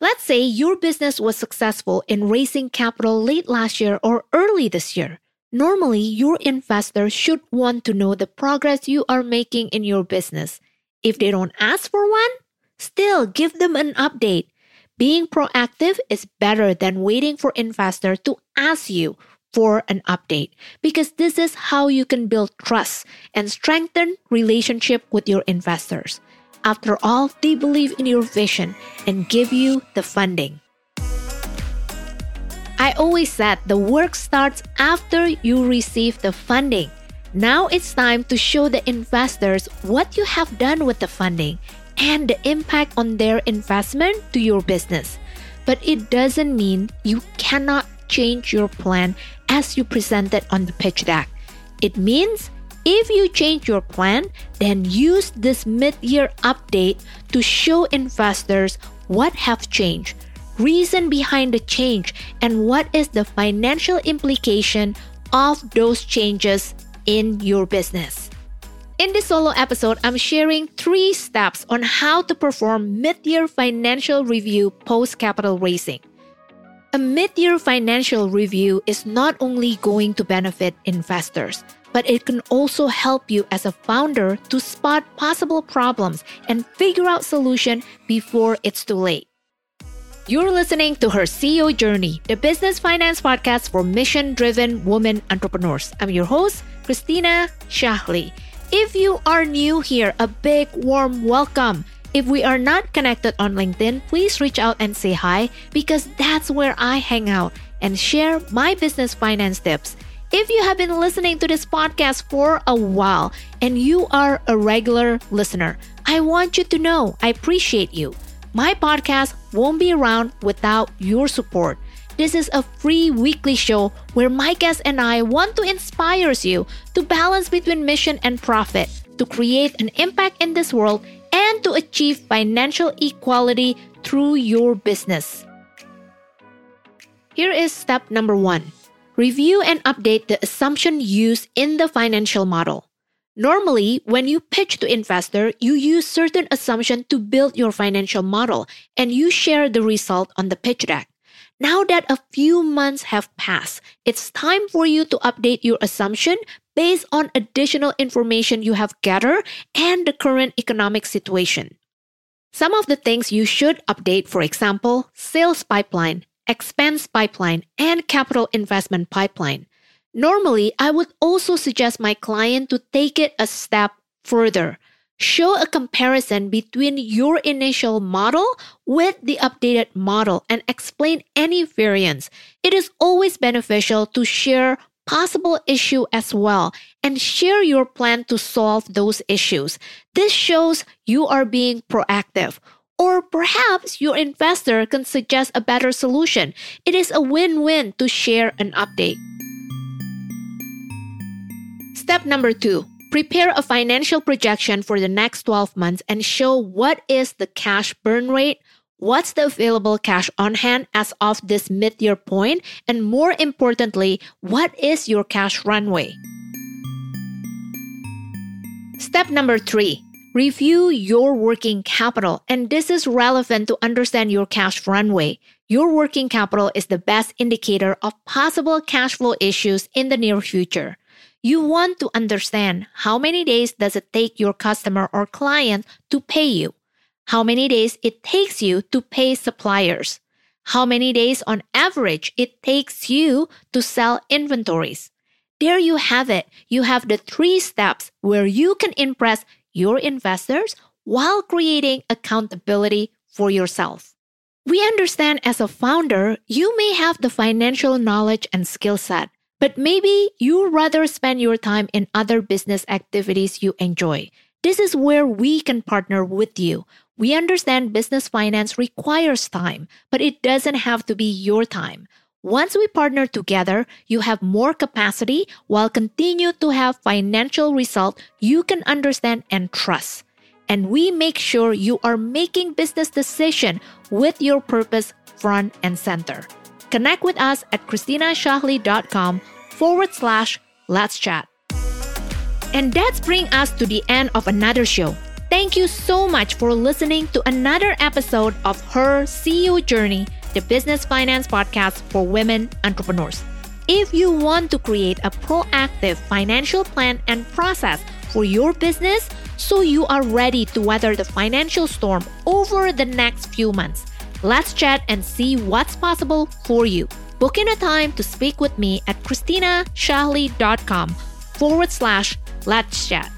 Let's say your business was successful in raising capital late last year or early this year. Normally, your investor should want to know the progress you are making in your business. If they don't ask for one, still give them an update. Being proactive is better than waiting for investor to ask you for an update because this is how you can build trust and strengthen relationship with your investors. After all, they believe in your vision and give you the funding. I always said the work starts after you receive the funding. Now it's time to show the investors what you have done with the funding and the impact on their investment to your business. But it doesn't mean you cannot change your plan as you presented on the pitch deck. It means if you change your plan, then use this mid-year update to show investors what have changed, reason behind the change, and what is the financial implication of those changes in your business. In this solo episode, I'm sharing three steps on how to perform mid-year financial review post capital raising. A mid-year financial review is not only going to benefit investors, but it can also help you as a founder to spot possible problems and figure out solution before it's too late. You're listening to her CEO Journey, the business finance podcast for mission-driven women entrepreneurs. I'm your host, Christina Shahli. If you are new here, a big warm welcome. If we are not connected on LinkedIn, please reach out and say hi because that's where I hang out and share my business finance tips. If you have been listening to this podcast for a while and you are a regular listener, I want you to know I appreciate you. My podcast won't be around without your support. This is a free weekly show where my guests and I want to inspire you to balance between mission and profit, to create an impact in this world, and to achieve financial equality through your business. Here is step number one review and update the assumption used in the financial model. Normally, when you pitch to investor, you use certain assumption to build your financial model and you share the result on the pitch deck. Now that a few months have passed, it's time for you to update your assumption based on additional information you have gathered and the current economic situation. Some of the things you should update, for example, sales pipeline, expense pipeline, and capital investment pipeline. Normally, I would also suggest my client to take it a step further. Show a comparison between your initial model with the updated model and explain any variance. It is always beneficial to share possible issue as well and share your plan to solve those issues. This shows you are being proactive. Or perhaps your investor can suggest a better solution. It is a win win to share an update. Step number two prepare a financial projection for the next 12 months and show what is the cash burn rate, What's the available cash on hand as of this mid year? And more importantly, what is your cash runway? Step number three review your working capital. And this is relevant to understand your cash runway. Your working capital is the best indicator of possible cash flow issues in the near future. You want to understand how many days does it take your customer or client to pay you? how many days it takes you to pay suppliers, how many days on average it takes you to sell inventories. There you have it. You have the three steps where you can impress your investors while creating accountability for yourself. We understand as a founder, you may have the financial knowledge and skill set, but maybe you rather spend your time in other business activities you enjoy. This is where we can partner with you. We understand business finance requires time, but it doesn't have to be your time. Once we partner together, you have more capacity while continue to have financial result you can understand and trust. And we make sure you are making business decision with your purpose front and center. Connect with us at christinashahli.com forward slash let's chat. And that's bring us to the end of another show. Thank you so much for listening to another episode of Her CEO Journey, the business finance podcast for women entrepreneurs. If you want to create a proactive financial plan and process for your business so you are ready to weather the financial storm over the next few months, let's chat and see what's possible for you. Book in a time to speak with me at christinashahli.com forward slash let's chat.